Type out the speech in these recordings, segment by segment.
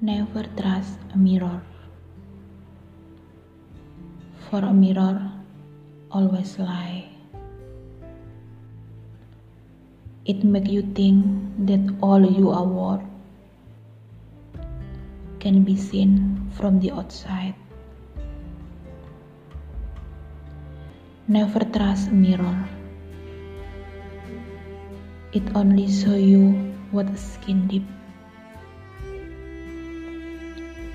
Never trust a mirror. For a mirror always lie. It make you think that all you are worth can be seen from the outside. Never trust a mirror. It only show you what skin deep.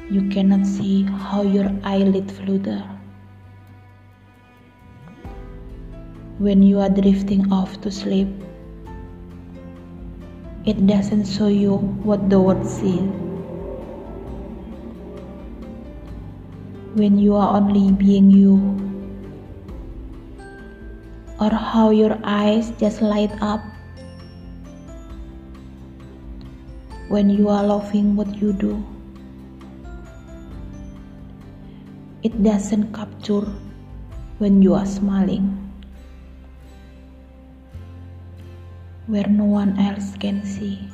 You cannot see how your eyelid flutter. When you are drifting off to sleep, it doesn't show you what the world sees. When you are only being you, or how your eyes just light up when you are loving what you do. It doesn't capture when you are smiling, where no one else can see,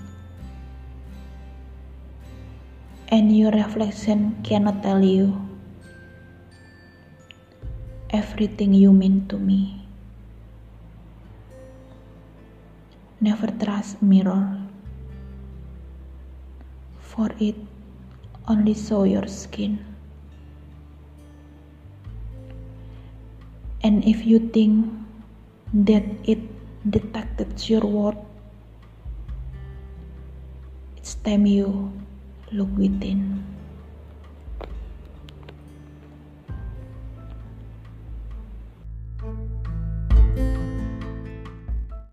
and your reflection cannot tell you everything you mean to me. Never trust mirror, for it only show your skin. And if you think that it detected your word, it's time you look within.